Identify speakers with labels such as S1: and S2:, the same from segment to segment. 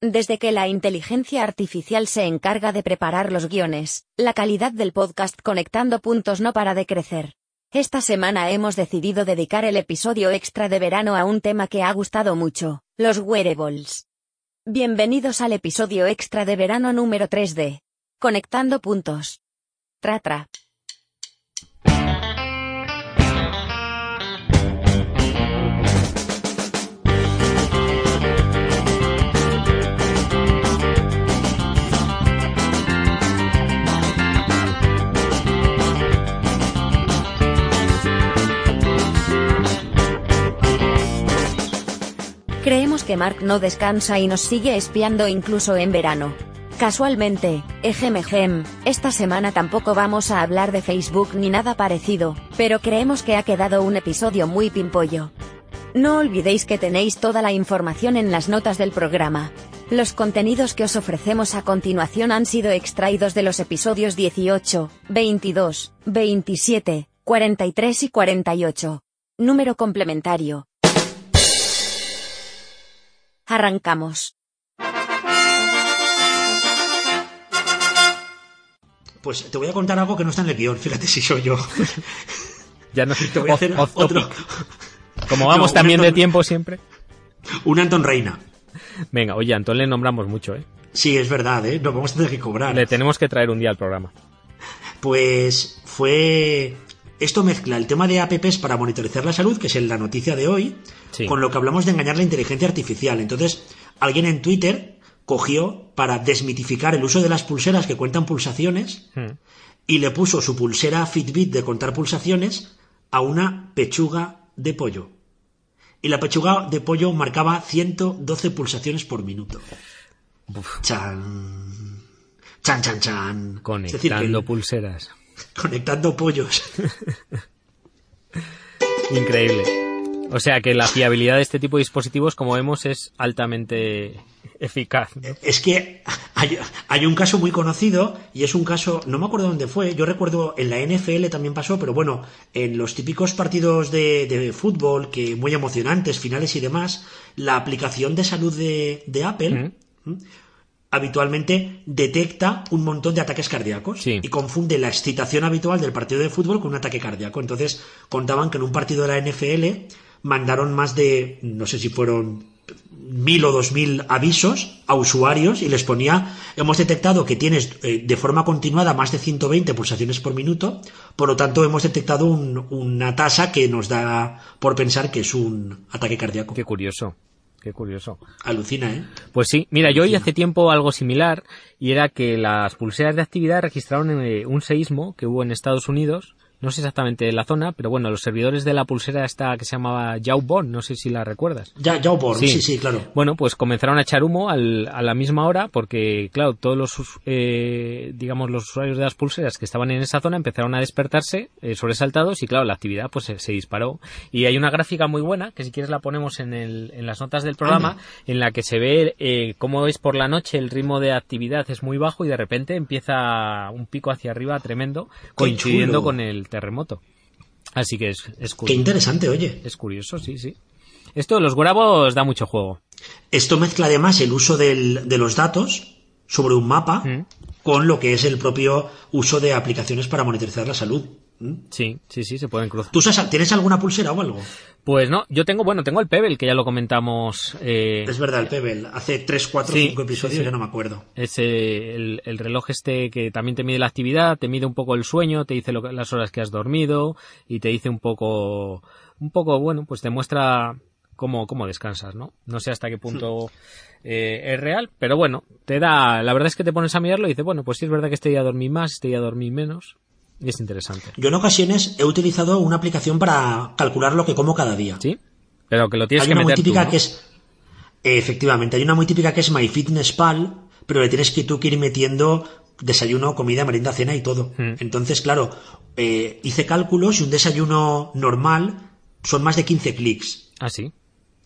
S1: Desde que la inteligencia artificial se encarga de preparar los guiones, la calidad del podcast Conectando Puntos no para de crecer. Esta semana hemos decidido dedicar el episodio extra de verano a un tema que ha gustado mucho, los wearables. Bienvenidos al episodio extra de verano número 3 de Conectando Puntos. Tra tra. Creemos que Mark no descansa y nos sigue espiando incluso en verano. Casualmente, ejem esta semana tampoco vamos a hablar de Facebook ni nada parecido, pero creemos que ha quedado un episodio muy pimpollo. No olvidéis que tenéis toda la información en las notas del programa. Los contenidos que os ofrecemos a continuación han sido extraídos de los episodios 18, 22, 27, 43 y 48. Número complementario. Arrancamos.
S2: Pues te voy a contar algo que no está en el guion, fíjate si soy yo.
S3: Ya no
S2: Te voy a hacer
S3: off
S2: otro.
S3: Como vamos
S2: No,
S3: también de
S2: Anton-
S3: tiempo siempre.
S2: Un Anton Reina.
S3: Venga, oye, a Antón le nombramos mucho, ¿eh?
S2: Sí, es verdad, ¿eh? Nos vamos a tener que cobrar.
S3: Le tenemos que traer un día al programa.
S2: Pues fue... Esto mezcla el tema de apps para monitorizar la salud, que es la noticia de hoy,
S3: Sí.
S2: con lo que hablamos de engañar la inteligencia artificial. Entonces, alguien en Twitter cogió para desmitificar el uso de las pulseras que cuentan pulsaciones
S3: Hmm.
S2: y le puso su pulsera Fitbit de contar pulsaciones a una pechuga de pollo. Y la pechuga de pollo marcaba 112 pulsaciones por minuto. Chan. Chan, chan, chan. Es decir, que-
S3: Conectando pulseras.
S2: conectando pollos.
S3: Increíble. O sea que la fiabilidad de este tipo de dispositivos, como vemos, es altamente eficaz. ¿no?
S2: Es que hay, hay un caso muy conocido y es un caso, no me acuerdo dónde fue, yo recuerdo en la NFL también pasó, pero bueno, en los típicos partidos de, de fútbol, que muy emocionantes, finales y demás, la aplicación de salud de, de Apple. Habitualmente detecta un montón de ataques cardíacos
S3: Sí.
S2: y confunde la excitación habitual del partido de fútbol con un ataque cardíaco. Entonces contaban que en un partido de la NFL mandaron más de, no sé si fueron mil o dos mil avisos a usuarios y les ponía hemos detectado que tienes eh, de forma continuada más de 120 pulsaciones por minuto por lo tanto hemos detectado un- una tasa que nos da por pensar que es un ataque cardíaco
S3: Qué curioso. Qué curioso.
S2: alucina eh
S3: Pues sí, mira, yo oí hace tiempo algo similar y era que las pulseras de actividad registraron eh, un seísmo que hubo en Estados Unidos, no sé exactamente la zona, pero bueno, los servidores de la pulsera esta que se llamaba Jawbone, no sé si la recuerdas.
S2: ya por
S3: Sí.
S2: sí. sí claro
S3: Bueno, pues comenzaron a echar humo al- a la misma hora porque, claro, todos los, eh, digamos, los usuarios de las pulseras que estaban en esa zona empezaron a despertarse eh, sobresaltados y, claro, la actividad pues se, se disparó. Y hay una gráfica muy buena, que si quieres la ponemos en, el, en las notas del programa,
S2: Anda.
S3: en la que se ve eh, cómo es por la noche el ritmo de actividad es muy bajo y de repente empieza un pico hacia arriba tremendo, coincidiendo con el terremoto. Así que es, es
S2: qué
S3: curioso.
S2: interesante oye
S3: Es curioso, sí, sí. Esto de los grabos da mucho juego.
S2: Esto mezcla además el uso del- de los datos sobre un mapa
S3: Mm.
S2: con lo que es el propio uso de aplicaciones para monitorizar la salud. ¿Mm?
S3: Sí, sí, sí, se pueden cruzar.
S2: ¿Tú usas- tienes alguna pulsera o algo?
S3: Pues no, yo tengo, bueno, tengo el Pebble, que ya lo comentamos. Eh,
S2: Es verdad, el Pebble. Hace 3, 4,
S3: Sí,
S2: 5 episodios,
S3: sí,
S2: ya no me acuerdo.
S3: es eh, el, el reloj este que también te mide la actividad, te mide un poco el sueño, te dice lo las horas que has dormido y te dice un poco, un poco, bueno, pues te muestra cómo, cómo descansas, ¿no? No sé hasta qué punto eh, es real, pero bueno, te da, la verdad es que te pones a mirarlo y dices, bueno, pues sí es verdad que este día dormí más, este día dormí menos, es interesante.
S2: Yo en ocasiones he utilizado una aplicación para calcular lo que como cada día.
S3: ¿Sí? Pero que lo tienes
S2: hay
S3: que
S2: una muy
S3: tú,
S2: típica
S3: ¿no?
S2: que es... Efectivamente, hay una muy típica que es MyFitnessPal, pero le tienes que tú que ir metiendo desayuno, comida, merienda, cena y todo.
S3: Mm.
S2: Entonces, claro, eh, hice cálculos y un desayuno normal son más de 15 clics.
S3: Ah, sí.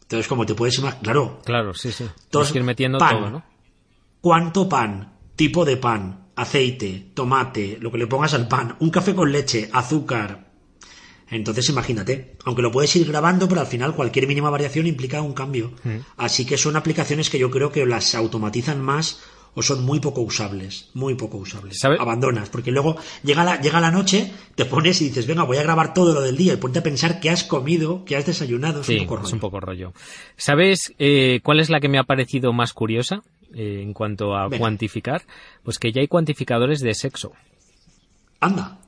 S2: Entonces, como te puedes imaginar, claro,
S3: Claro, sí, sí. Tienes que ir metiendo
S2: pan.
S3: todo, ¿no?
S2: ¿Cuánto pan? Tipo de pan, aceite, tomate, lo que le pongas al pan, un café con leche, azúcar. Entonces imagínate, aunque lo puedes ir grabando, pero al final cualquier mínima variación implica un cambio. Así que son aplicaciones que yo creo que las automatizan más o son muy poco usables, muy poco usables.
S3: ¿Sabe?
S2: Abandonas, porque luego llega la, llega la noche, te pones y dices, venga, voy a grabar todo lo del día y ponte a pensar qué has comido, qué has desayunado. Es
S3: Sí,
S2: un poco
S3: es
S2: rollo.
S3: un poco rollo. ¿Sabes eh, cuál es la que me ha parecido más curiosa eh, en cuanto a
S2: Venga.
S3: cuantificar? Pues que ya hay cuantificadores de sexo.
S2: Anda.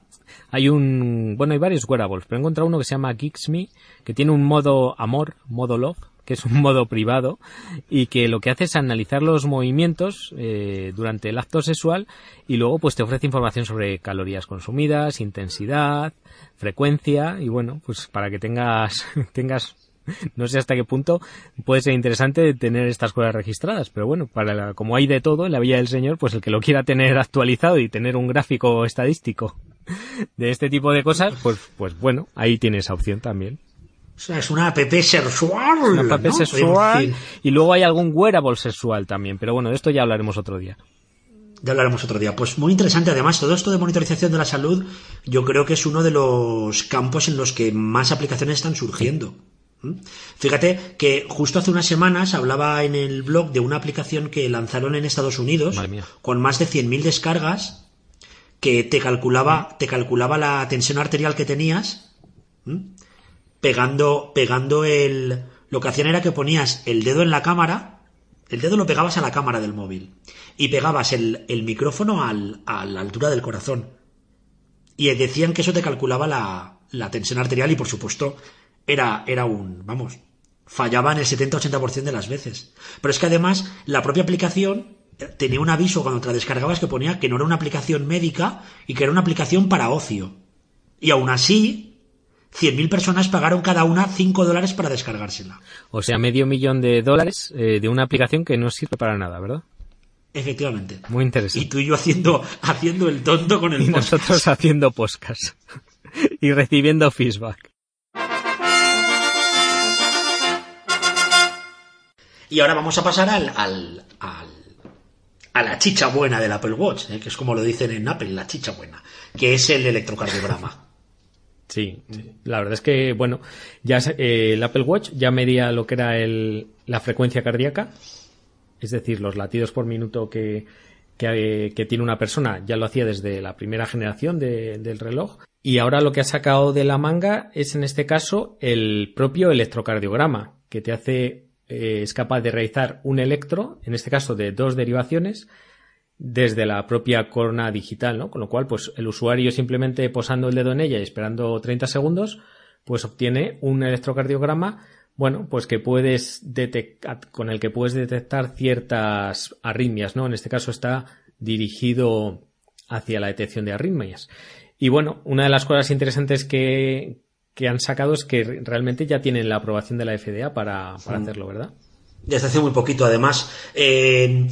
S3: Hay un, bueno, hay varios wearables, pero he encontrado uno que se llama Geeksme, que tiene un modo amor, modo love, que es un modo privado, y que lo que hace es analizar los movimientos eh, durante el acto sexual y luego pues te ofrece información sobre calorías consumidas, intensidad, frecuencia, y bueno, pues para que tengas, tengas no sé hasta qué punto puede ser interesante tener estas cosas registradas, pero bueno, para la- como hay de todo en la Villa del Señor, pues el que lo quiera tener actualizado y tener un gráfico estadístico de este tipo de cosas, pues, pues bueno, ahí tiene esa opción también.
S2: O sea, es una app sexual.
S3: Una app
S2: ¿no?
S3: sexual y luego hay algún wearable sexual también, pero bueno, de esto ya hablaremos otro día.
S2: Ya hablaremos otro día. Pues muy interesante, además, todo esto de monitorización de la salud, yo creo que es uno de los campos en los que más aplicaciones están surgiendo. Fíjate que justo hace unas semanas hablaba en el blog de una aplicación que lanzaron en Estados Unidos con más de 100.000 descargas que te calculaba, te calculaba la tensión arterial que tenías pegando, pegando el... Lo que hacían era que ponías el dedo en la cámara, el dedo lo pegabas a la cámara del móvil y pegabas el, el micrófono al- a la altura del corazón. Y decían que eso te calculaba la, la tensión arterial y por supuesto era, era un, vamos, fallaba en el 70-80% de las veces. Pero es que además la propia aplicación eh, tenía un aviso cuando te la descargabas que ponía que no era una aplicación médica y que era una aplicación para ocio. Y aún así, 100.000 personas pagaron cada una 5 dólares para descargársela.
S3: O sea, medio millón de dólares eh, de una aplicación que no sirve para nada, ¿verdad?
S2: Efectivamente.
S3: Muy
S2: Y
S3: interesante.
S2: tú y yo haciendo, haciendo el tonto con el
S3: Y
S2: podcast.
S3: nosotros haciendo podcast y recibiendo feedback.
S2: Y ahora vamos a pasar al, al, al- a la chicha buena del Apple Watch, ¿eh? que es como lo dicen en Apple, la chicha buena, que es el electrocardiograma.
S3: Sí, la verdad es que, bueno, ya eh, el Apple Watch ya medía lo que era la frecuencia cardíaca, es decir, los latidos por minuto que, que, tiene una persona, ya lo hacía desde la primera generación de- del reloj. Y ahora lo que ha sacado de la manga es, en este caso, el propio electrocardiograma, que te hace, eh, es capaz de realizar un electro, en este caso de dos derivaciones, desde la propia corona digital, ¿no? Con lo cual, pues el usuario simplemente posando el dedo en ella y esperando 30 segundos, pues obtiene un electrocardiograma, bueno, pues que puedes detectar, con el que puedes detectar ciertas arritmias, ¿no? En este caso está dirigido hacia la detección de arritmias. Y bueno, una de las cosas interesantes que, que han sacado es que realmente ya tienen la aprobación de la FDA para, para hacerlo, ¿verdad?
S2: Desde hace muy poquito, además. eh,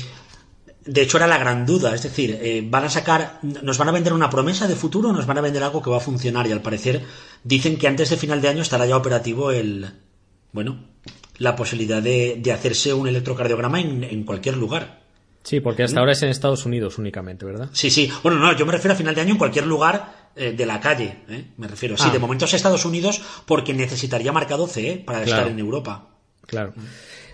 S2: de hecho, era la gran duda. Es decir, eh, van a sacar, nos van a vender una promesa de futuro o nos van a vender algo que va a funcionar. Y al parecer dicen que antes de final de año estará ya operativo el, bueno, la posibilidad de, de hacerse un electrocardiograma en, en cualquier lugar.
S3: Sí, porque hasta ahora es en Estados Unidos únicamente, ¿verdad?
S2: Sí, sí. Bueno, no, yo me refiero a final de año en cualquier lugar eh, de la calle. ¿eh? Me refiero. Sí,
S3: Ah.
S2: de momento es Estados Unidos porque necesitaría marcado CE para
S3: Claro.
S2: estar en Europa.
S3: Claro.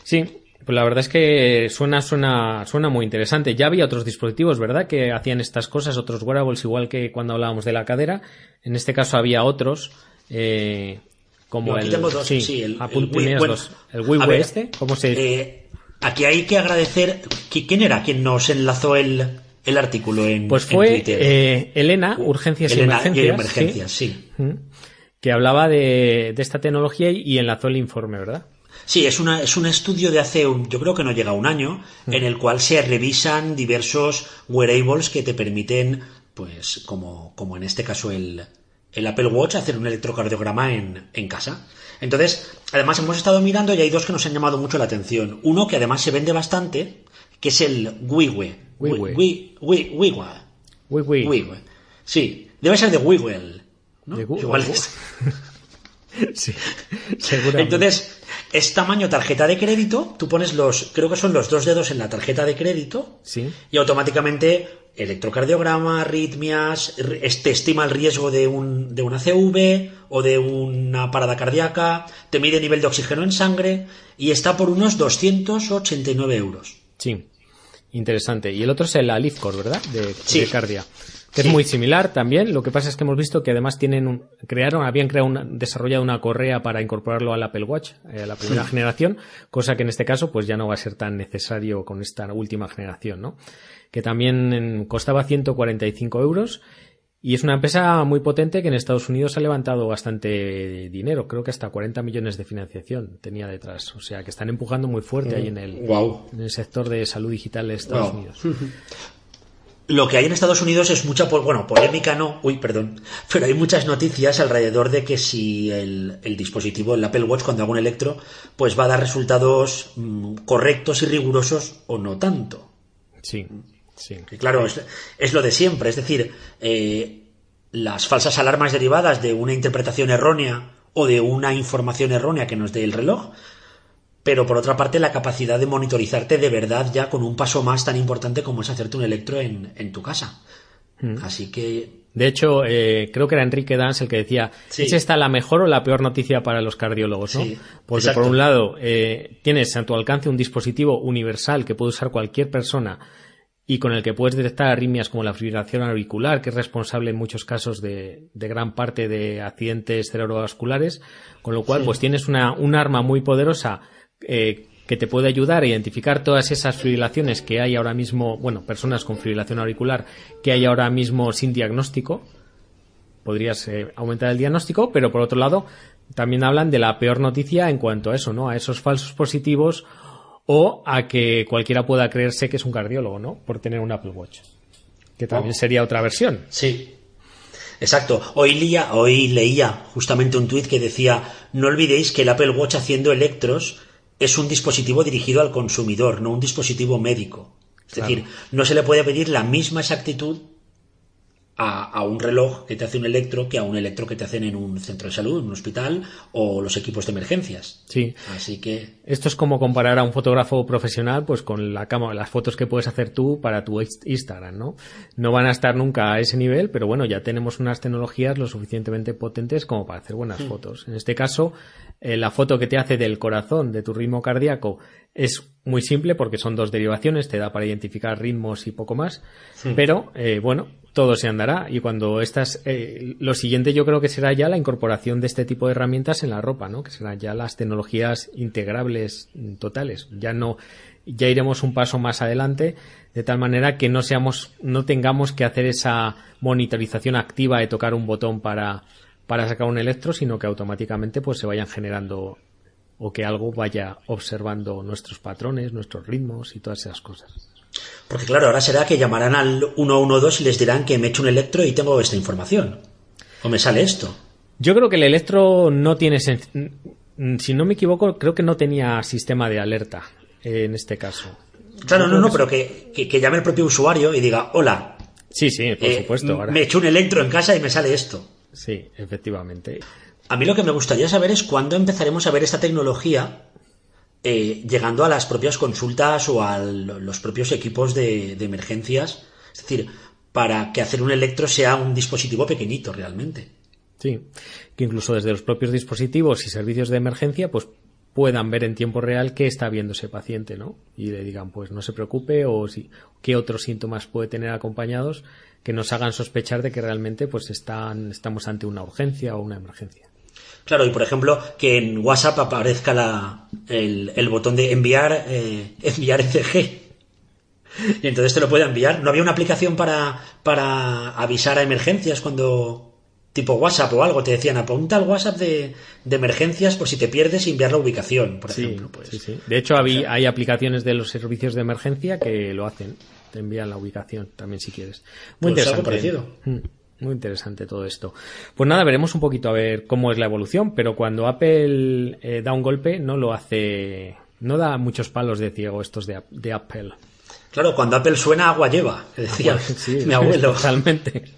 S3: Sí, pues la verdad es que suena, suena, suena muy interesante. Ya había otros dispositivos, ¿verdad? Que hacían estas cosas, otros wearables, igual que cuando hablábamos de la cadera. En este caso había otros, eh, como
S2: aquí
S3: el,
S2: tengo dos,
S3: sí,
S2: sí, el- el bueno,
S3: dos.
S2: Ver,
S3: este, ¿cómo se
S2: Eh, aquí hay que agradecer. ¿qui- ¿Quién era quien nos enlazó el, el artículo en,
S3: Pues
S2: en
S3: fue
S2: Twitter?
S3: eh, Elena, Urgencias
S2: Elena,
S3: y Emergencias.
S2: y Emergencias, sí.
S3: sí. Mm. Que hablaba de, de esta tecnología y, y enlazó el informe, ¿verdad?
S2: Sí, es, una, es un estudio de hace, un, yo creo que no llega a un año,
S3: Mm.
S2: en el cual se revisan diversos wearables que te permiten, pues, como, como en este caso el, el Apple Watch, hacer un electrocardiograma en, en casa. Entonces, además hemos estado mirando y hay dos que nos han llamado mucho la atención. Uno que además se vende bastante, que es el Wiwe.
S3: Wiwe.
S2: Wi- Wi- Wiwe.
S3: Uy, uy.
S2: Wiwe. Sí, debe ser de Wiggle. ¿no? Igual es.
S3: Sí, seguramente.
S2: Entonces, es tamaño tarjeta de crédito, tú pones los, creo que son los dos dedos en la tarjeta de crédito
S3: Sí.
S2: y automáticamente electrocardiograma, arritmias, te estima el riesgo de, un, de una CV o de una parada cardíaca, te mide nivel de oxígeno en sangre y está por unos 289 euros.
S3: Sí, interesante. Y el otro es el Alifcore, ¿verdad? De,
S2: Sí.
S3: de Cardia. Que
S2: Sí.
S3: es muy similar también. Lo que pasa es que hemos visto que además tienen un, crearon, habían creado una, desarrollado una correa para incorporarlo al Apple Watch, eh, a la primera generación, cosa que en este caso pues ya no va a ser tan necesario con esta última generación, ¿no? Que también en- costaba 145 euros y es una empresa muy potente que en Estados Unidos ha levantado bastante dinero, creo que hasta 40 millones de financiación tenía detrás. O sea que están empujando muy fuerte ahí en el,
S2: Wow.
S3: en el sector de salud digital de Estados
S2: Wow.
S3: Unidos.
S2: Lo que hay en Estados Unidos es mucha, bueno, polémica no, uy, perdón, pero hay muchas noticias alrededor de que si el, el dispositivo, el Apple Watch, cuando haga un electro, pues va a dar resultados mm, correctos y rigurosos o no tanto.
S3: Sí, sí.
S2: Que claro, es, es lo de siempre, es decir, eh, las falsas alarmas derivadas de una interpretación errónea o de una información errónea que nos dé el reloj, pero por otra parte la capacidad de monitorizarte de verdad ya con un paso más tan importante como es hacerte un electro en, en tu casa. Así que
S3: De hecho, eh, creo que era Enrique Dans el que decía,
S2: Sí.
S3: ¿es esta la mejor o la peor noticia para los cardiólogos? ¿no?
S2: Sí,
S3: Porque
S2: exacto.
S3: por un lado, eh, tienes a tu alcance un dispositivo universal que puede usar cualquier persona y con el que puedes detectar arritmias como la fibrilación auricular, que es responsable en muchos casos de, de gran parte de accidentes cerebrovasculares, con lo cual pues tienes una, un arma muy poderosa eh, que te puede ayudar a identificar todas esas fibrilaciones que hay ahora mismo, bueno, personas con fibrilación auricular que hay ahora mismo sin diagnóstico, podrías eh, aumentar el diagnóstico, pero por otro lado también hablan de la peor noticia en cuanto a eso, ¿no? A esos falsos positivos o a que cualquiera pueda creerse que es un cardiólogo, ¿no? Por tener un Apple Watch. Que también
S2: Oh.
S3: sería otra versión.
S2: Sí. Exacto. Hoy, leía, hoy leía justamente un tuit que decía, no olvidéis que el Apple Watch haciendo electros es un dispositivo dirigido al consumidor, no un dispositivo médico. Es
S3: Claro.
S2: decir, no se le puede pedir la misma exactitud a, a un reloj que te hace un electro que a un electro que te hacen en un centro de salud, en un hospital o los equipos de emergencias.
S3: Sí.
S2: Así que
S3: Esto es como comparar a un fotógrafo profesional pues con la cámara, las fotos que puedes hacer tú para tu inst- Instagram, ¿no? No van a estar nunca a ese nivel, pero bueno, ya tenemos unas tecnologías lo suficientemente potentes como para hacer buenas fotos. En este caso, eh, la foto que te hace del corazón, de tu ritmo cardíaco, es muy simple porque son dos derivaciones, te da para identificar ritmos y poco más, pero eh, bueno, todo se andará y cuando estas, eh, lo siguiente yo creo que será ya la incorporación de este tipo de herramientas en la ropa, ¿no? Que serán ya las tecnologías integrables mm, totales. Ya no, ya iremos un paso más adelante de tal manera que no seamos, no tengamos que hacer esa monitorización activa de tocar un botón para, para sacar un electro, sino que automáticamente pues se vayan generando o que algo vaya observando nuestros patrones, nuestros ritmos y todas esas cosas.
S2: Porque claro, ahora será que llamarán al 112 y les dirán que me he hecho un electro y tengo esta información. O me sale esto.
S3: Yo creo que el electro no tiene, mm, si no me equivoco, creo que no tenía sistema de alerta en este caso.
S2: Claro, no, no, pero que, que, que llame el propio usuario y diga, hola,
S3: Sí, sí, por
S2: eh,
S3: supuesto. ahora-
S2: me he hecho un electro en casa y me sale esto.
S3: Sí, efectivamente.
S2: A mí lo que me gustaría saber es cuándo empezaremos a ver esta tecnología eh, llegando a las propias consultas o a lo- los propios equipos de, de emergencias. Es decir, para que hacer un electro sea un dispositivo pequeñito realmente.
S3: Sí, que incluso desde los propios dispositivos y servicios de emergencia, pues puedan ver en tiempo real qué está viendo ese paciente, ¿no? Y le digan, pues no se preocupe o si, qué otros síntomas puede tener acompañados que nos hagan sospechar de que realmente pues están, estamos ante una urgencia o una emergencia.
S2: Claro, y por ejemplo, que en WhatsApp aparezca la, el, el botón de enviar, eh, enviar ECG. Y entonces te lo puede enviar. ¿No había una aplicación para, para avisar a emergencias cuando, tipo WhatsApp o algo, te decían apunta al WhatsApp de, de emergencias por si te pierdes y enviar la ubicación, por
S3: Sí,
S2: ejemplo? Pues.
S3: sí, sí. De hecho, habí- hay aplicaciones de los servicios de emergencia que lo hacen. Te envían la ubicación también si quieres. Muy
S2: Pues algo
S3: interesante. Mm, Muy interesante todo esto. Pues nada, veremos un poquito a ver cómo es la evolución, pero cuando Apple eh, da un golpe no lo hace, no da muchos palos de ciego estos de, de Apple.
S2: Claro, cuando Apple suena, agua lleva, que decía
S4: Pues sí,
S2: mi abuelo.
S4: Totalmente.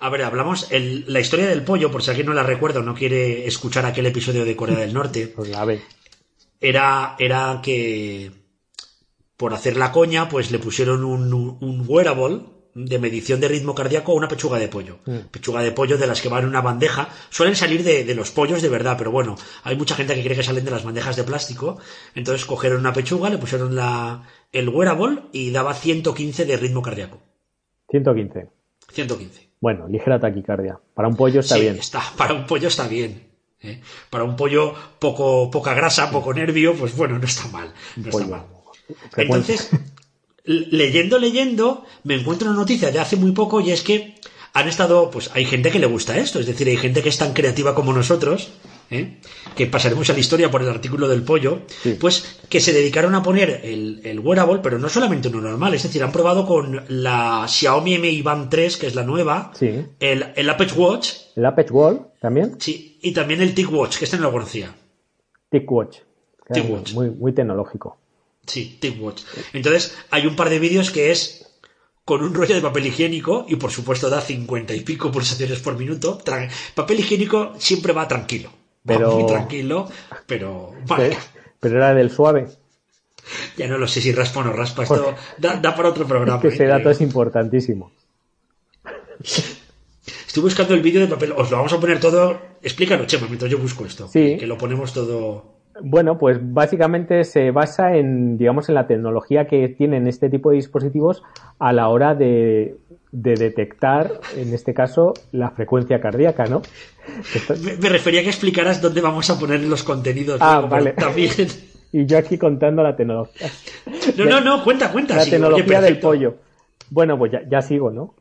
S2: A ver, hablamos el- la historia del pollo, por si alguien no la recuerda o no quiere escuchar aquel episodio de Corea del Norte.
S4: Pues la ve.
S2: era, era que por hacer la coña, pues le pusieron un, un wearable de medición de ritmo cardíaco a una pechuga de pollo. Pechuga de pollo de las que van en una bandeja. Suelen salir de, de los pollos de verdad, pero bueno, hay mucha gente que cree que salen de las bandejas de plástico. Entonces cogieron una pechuga, le pusieron la, el wearable y daba 115 de ritmo cardíaco.
S3: 115.
S2: 115.
S3: Bueno, ligera taquicardia. Para un pollo está
S2: sí,
S3: bien.
S2: está. Para un pollo está bien. ¿eh? Para un pollo poco, poca grasa, poco nervio, pues bueno, no está mal. No está mal. Entonces, leyendo, leyendo, me encuentro una noticia de hace muy poco y es que han estado, pues hay gente que le gusta esto, es decir, hay gente que es tan creativa como nosotros, ¿eh? que pasaremos a la historia por el artículo del pollo,
S3: Sí.
S2: pues que se dedicaron a poner el, el wearable, pero no solamente uno normal, es decir, han probado con la Xiaomi Mi Band 3, que es la nueva,
S3: Sí.
S2: el, el Apple Watch,
S3: El Apex Wall también.
S2: sí, y también el TicWatch, que este no lo conocía.
S3: TicWatch. Claro,
S2: TicWatch.
S3: Muy, muy tecnológico.
S2: Sí, TicWatch. Entonces, hay un par de vídeos que es con un rollo de papel higiénico y por supuesto da cincuenta y pico pulsaciones por minuto. Tra- papel higiénico siempre va tranquilo. Va
S3: Pero-
S2: muy tranquilo, pero vale,
S3: pero era del suave.
S2: ya no lo sé si raspa o no raspa. Esto da, da para otro programa.
S3: que ese
S2: ¿eh?
S3: dato es importantísimo.
S2: Estoy buscando el vídeo de papel. Os lo vamos a poner todo. Explícalo, Chema, mientras yo busco esto.
S3: Sí.
S2: Que lo ponemos todo.
S3: Bueno, pues básicamente se basa en, digamos, en la tecnología que tienen este tipo de dispositivos a la hora de, de detectar, en este caso, la frecuencia cardíaca, ¿no? Esto-
S2: Me, me refería a que explicaras dónde vamos a poner los contenidos.
S3: Ah, vale.
S2: También.
S3: Y yo aquí contando la tecnología.
S2: No, no, no, cuenta, cuenta.
S3: La
S2: oye,
S3: tecnología del pollo. Bueno, pues ya, ya sigo, ¿no?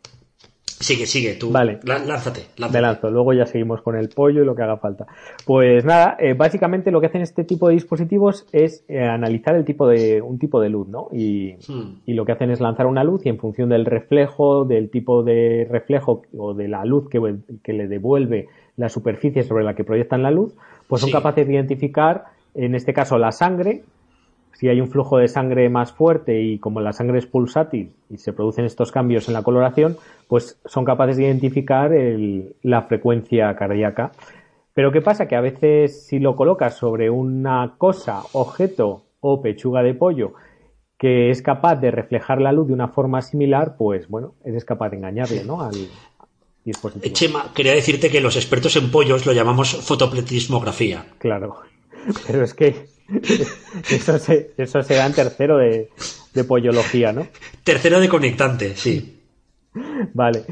S2: Sigue, sigue, tú.
S3: Vale.
S2: lá- Lánzate, lánzate.
S3: Me lanzo, luego ya seguimos con el pollo y lo que haga falta. Pues nada, eh, básicamente lo que hacen este tipo de dispositivos es eh, analizar el tipo de, un tipo de luz, ¿no? Y,
S2: Hmm.
S3: y lo que hacen es lanzar una luz y en función del reflejo, del tipo de reflejo o de la luz que, que le devuelve la superficie sobre la que proyectan la luz, pues son
S2: Sí.
S3: capaces de identificar, en este caso, la sangre, si hay un flujo de sangre más fuerte y como la sangre es pulsátil y se producen estos cambios en la coloración, pues son capaces de identificar el- la frecuencia cardíaca. Pero ¿qué pasa? Que a veces si lo colocas sobre una cosa, objeto o pechuga de pollo que es capaz de reflejar la luz de una forma similar, pues bueno, eres capaz de engañarle, ¿no? Al dispositivo.
S2: Chema, quería decirte que los expertos en pollos lo llamamos fotopletismografía.
S3: Claro. Pero es que eso se, eso se da en tercero de, de pollología, ¿no?
S2: Tercero de conectante, sí.
S3: Vale.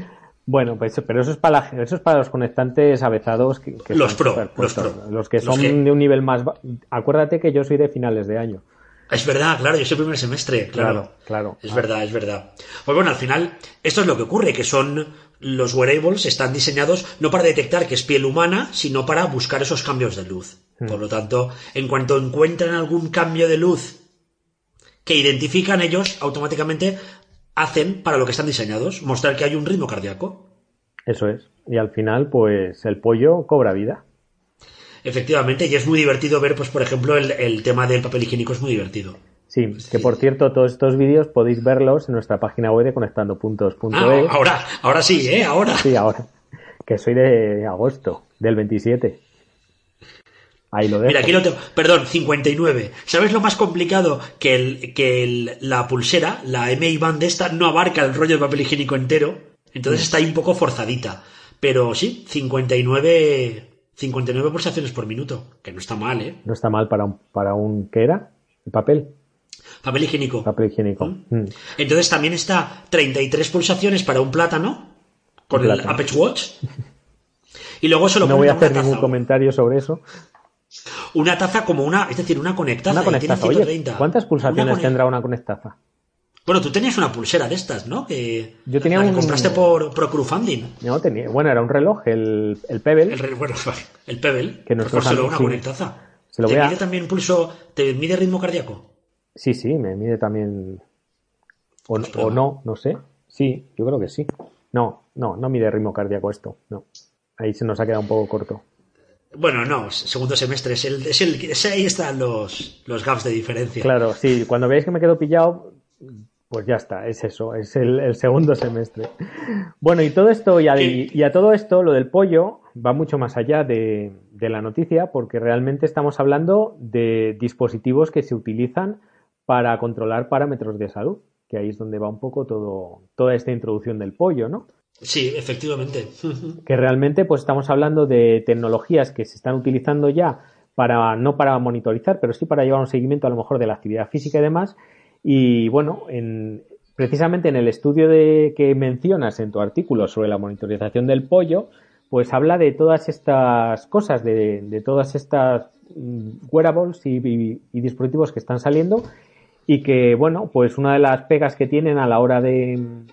S3: Bueno, pues pero eso es para la- eso es para los conectantes avezados que, que
S2: Los pro, los pro.
S3: Los que
S2: Los
S3: son
S2: que-
S3: de un nivel más acuérdate que yo soy de finales de año.
S2: Es verdad, claro, yo soy primer semestre, claro.
S3: Claro, claro.
S2: Es verdad, es verdad. Pues bueno, al final, esto es lo que ocurre, que son los wearables están diseñados no para detectar que es piel humana, sino para buscar esos cambios de luz.
S3: Hmm.
S2: Por lo tanto, en cuanto encuentran algún cambio de luz que identifican ellos, automáticamente hacen para lo que están diseñados, mostrar que hay un ritmo cardíaco.
S3: Eso es. Y al final, pues el pollo cobra vida.
S2: Efectivamente, y es muy divertido ver, pues por ejemplo, el, el tema del papel higiénico es muy divertido.
S3: Sí, que por cierto, todos estos vídeos podéis verlos en nuestra página web de conectandopuntos.es.
S2: Ah, ahora, ahora sí, ¿eh? Ahora.
S3: Sí, ahora. Que soy de agosto, del 27. Ahí lo dejo.
S2: Mira, aquí lo tengo. Perdón, 59. ¿Sabes lo más complicado? Que, el, que el- la pulsera, la MI Band esta, no abarca el rollo de papel higiénico entero. Entonces está ahí un poco forzadita. Pero sí, 59, 59 pulsaciones por minuto. Que no está mal, ¿eh?
S3: No está mal para un, para un ¿qué era? El papel,
S2: Papel higiénico.
S3: papel higiénico. Mm.
S2: Entonces también está 33 pulsaciones para un plátano. Con
S3: Un
S2: el
S3: plátano.
S2: Apple Watch. Y luego solo
S3: No voy a hacer ningún
S2: taza.
S3: comentario sobre eso.
S2: Una taza como una, es decir, una conectaza.
S3: Una
S2: tiene
S3: conectaza. Oye,
S2: 130.
S3: ¿cuántas pulsaciones tendrá una conectaza?
S2: Bueno, tú tenías una pulsera de estas, ¿no? Que
S3: Yo tenía
S2: la que
S3: un-
S2: compraste por, por crowdfunding.
S3: No tenía, bueno, era un reloj, el, el Pebble.
S2: El, bueno, el Pebble.
S3: Que nuestros
S2: Por solo una
S3: sí.
S2: conectaza.
S3: Se lo
S2: ¿Te
S3: voy a-
S2: mide también pulso, te mide ritmo cardíaco?
S3: Sí, sí, me mide también. O, o no, no sé. Sí, yo creo que sí. No, no, no mide ritmo cardíaco esto. No. Ahí se nos ha quedado un poco corto.
S2: Bueno, no, segundo semestre es el, es el ahí están los, los gaps de diferencia.
S3: Claro, sí, cuando veáis que me quedo pillado, pues ya está, es eso, es el, segundo semestre. Bueno, y todo esto, y a, todo esto, lo del pollo va mucho más allá de, la noticia, porque realmente estamos hablando de dispositivos que se utilizan para controlar parámetros de salud, que ahí es donde va un poco todo, toda esta introducción del pollo, ¿no?
S2: Sí, efectivamente.
S3: que realmente, pues estamos hablando de tecnologías que se están utilizando ya para, no para monitorizar, pero sí para llevar un seguimiento a lo mejor de la actividad física y demás, y bueno, en, precisamente en el estudio de, que mencionas en tu artículo sobre la monitorización del pollo, pues habla de todas estas cosas, de, todas estas mm, wearables y, dispositivos que están saliendo y que, bueno, pues una de las pegas que tienen a la hora de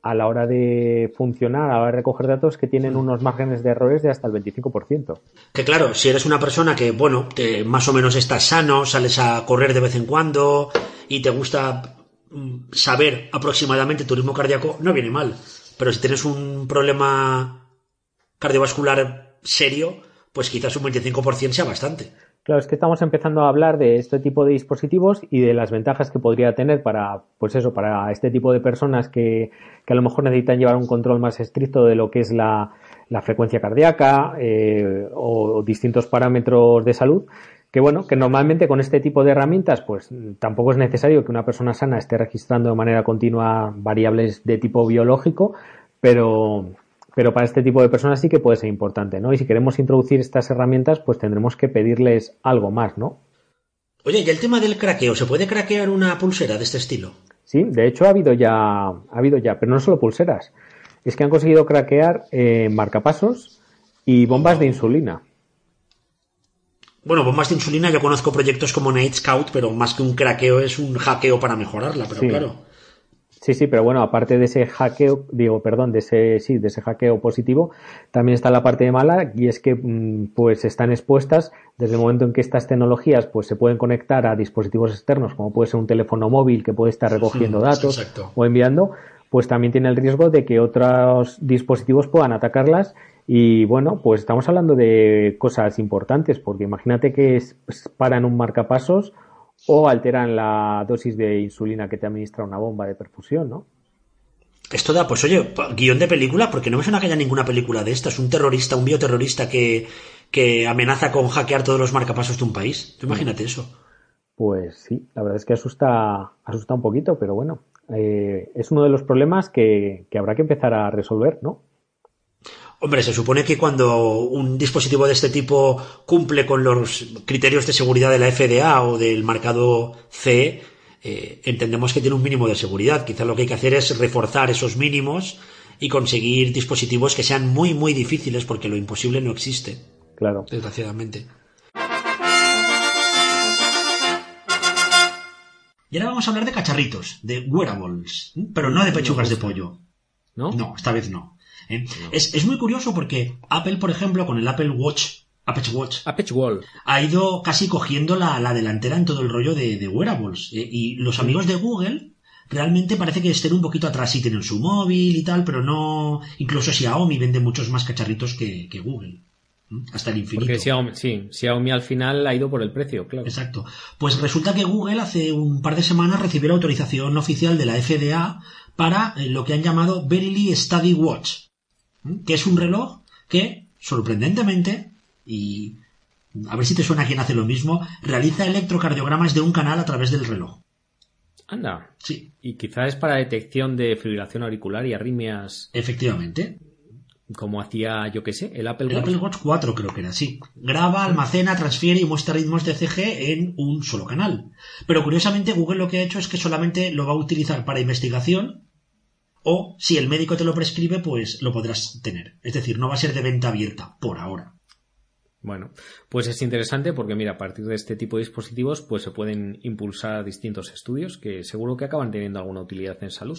S3: a la hora de funcionar, a la hora de recoger datos, que tienen unos márgenes de errores de hasta el 25%.
S2: Que claro, si eres una persona que, bueno, más o menos estás sano, sales a correr de vez en cuando, y te gusta mm, saber aproximadamente tu ritmo cardíaco, no viene mal. Pero si tienes un problema cardiovascular serio, pues quizás un 25% sea bastante.
S3: Claro, es que estamos empezando a hablar de este tipo de dispositivos y de las ventajas que podría tener para, pues eso, para este tipo de personas que, que a lo mejor necesitan llevar un control más estricto de lo que es la, la frecuencia cardíaca eh, o distintos parámetros de salud que bueno, que normalmente con este tipo de herramientas, pues tampoco es necesario que una persona sana esté registrando de manera continua variables de tipo biológico, pero, pero para este tipo de personas sí que puede ser importante, ¿no? Y si queremos introducir estas herramientas, pues tendremos que pedirles algo más, ¿no?
S2: Oye, ¿y el tema del craqueo? ¿Se puede craquear una pulsera de este estilo?
S3: Sí, de hecho ha habido ya, ha habido ya, pero no solo pulseras. Es que han conseguido craquear eh, marcapasos y bombas de insulina.
S2: Bueno, bombas de insulina, yo conozco proyectos como Night Scout, pero más que un craqueo es un hackeo para mejorarla, pero claro.
S3: Sí, sí, pero bueno, aparte de ese hackeo, digo, perdón, de ese, sí, de ese hackeo positivo, también está la parte de mala y es que, mm, pues, están expuestas desde el momento en que estas tecnologías, pues, se pueden conectar a dispositivos externos, como puede ser un teléfono móvil que puede estar recogiendo datos o enviando, pues también tiene el riesgo de que otros dispositivos puedan atacarlas. Y bueno, pues estamos hablando de cosas importantes, porque imagínate que paran un marcapasos o alteran la dosis de insulina que te administra una bomba de perfusión, ¿no?
S2: Esto da, pues oye, guion de película, porque no me suena que haya ninguna película de estas. Un terrorista, un bioterrorista que, que amenaza con hackear todos los marcapasos de un país. imagínate eso.
S3: Pues sí, la verdad es que asusta, asusta un poquito, pero bueno, eh, es uno de los problemas que, que habrá que empezar a resolver, ¿no?
S2: Hombre, se supone que cuando un dispositivo de este tipo cumple con los criterios de seguridad de la FDA o del marcado CE, eh, entendemos que tiene un mínimo de seguridad. Quizá lo que hay que hacer es reforzar esos mínimos y conseguir dispositivos que sean muy, muy difíciles porque lo imposible no existe.
S3: Claro.
S2: Desgraciadamente. Y ahora vamos a hablar de cacharritos, de wearables, pero no de pechugas de pollo.
S5: ¿No?
S2: No, esta vez no. ¿Eh? Es, muy curioso porque Apple, por ejemplo, con el Apple Watch, Apple Watch, ha ido casi cogiendo la, delantera en todo el rollo de, wearables. ¿eh? Y los amigos de Google realmente parece que estén un poquito atrás y tienen su móvil y tal, pero no. Incluso Xiaomi vende muchos más cacharritos que, Google. Hasta el infinito.
S5: Porque Xiaomi, sí, Xiaomi al final ha ido por el precio, claro.
S2: Exacto. Pues resulta que Google hace un par de semanas recibió la autorización oficial de la FDA para eh, lo que han llamado Verily Study Watch, que es un reloj que, sorprendentemente, y a ver si te suena quien hace lo mismo, realiza electrocardiogramas de un canal a través del reloj.
S5: Anda.
S2: Sí.
S5: Y quizá es para detección de fibrilación auricular y arritmias.
S2: Efectivamente.
S5: Como hacía, yo qué sé, el Apple Watch.
S2: El Apple Watch 4 creo que era, sí. Graba, almacena, transfiere y muestra ritmos de CG en un solo canal. Pero curiosamente Google lo que ha hecho es que solamente lo va a utilizar para investigación o si el médico te lo prescribe, pues lo podrás tener. Es decir, no va a ser de venta abierta por ahora.
S5: Bueno, pues es interesante porque mira, a partir de este tipo de dispositivos pues se pueden impulsar distintos estudios que seguro que acaban teniendo alguna utilidad en salud.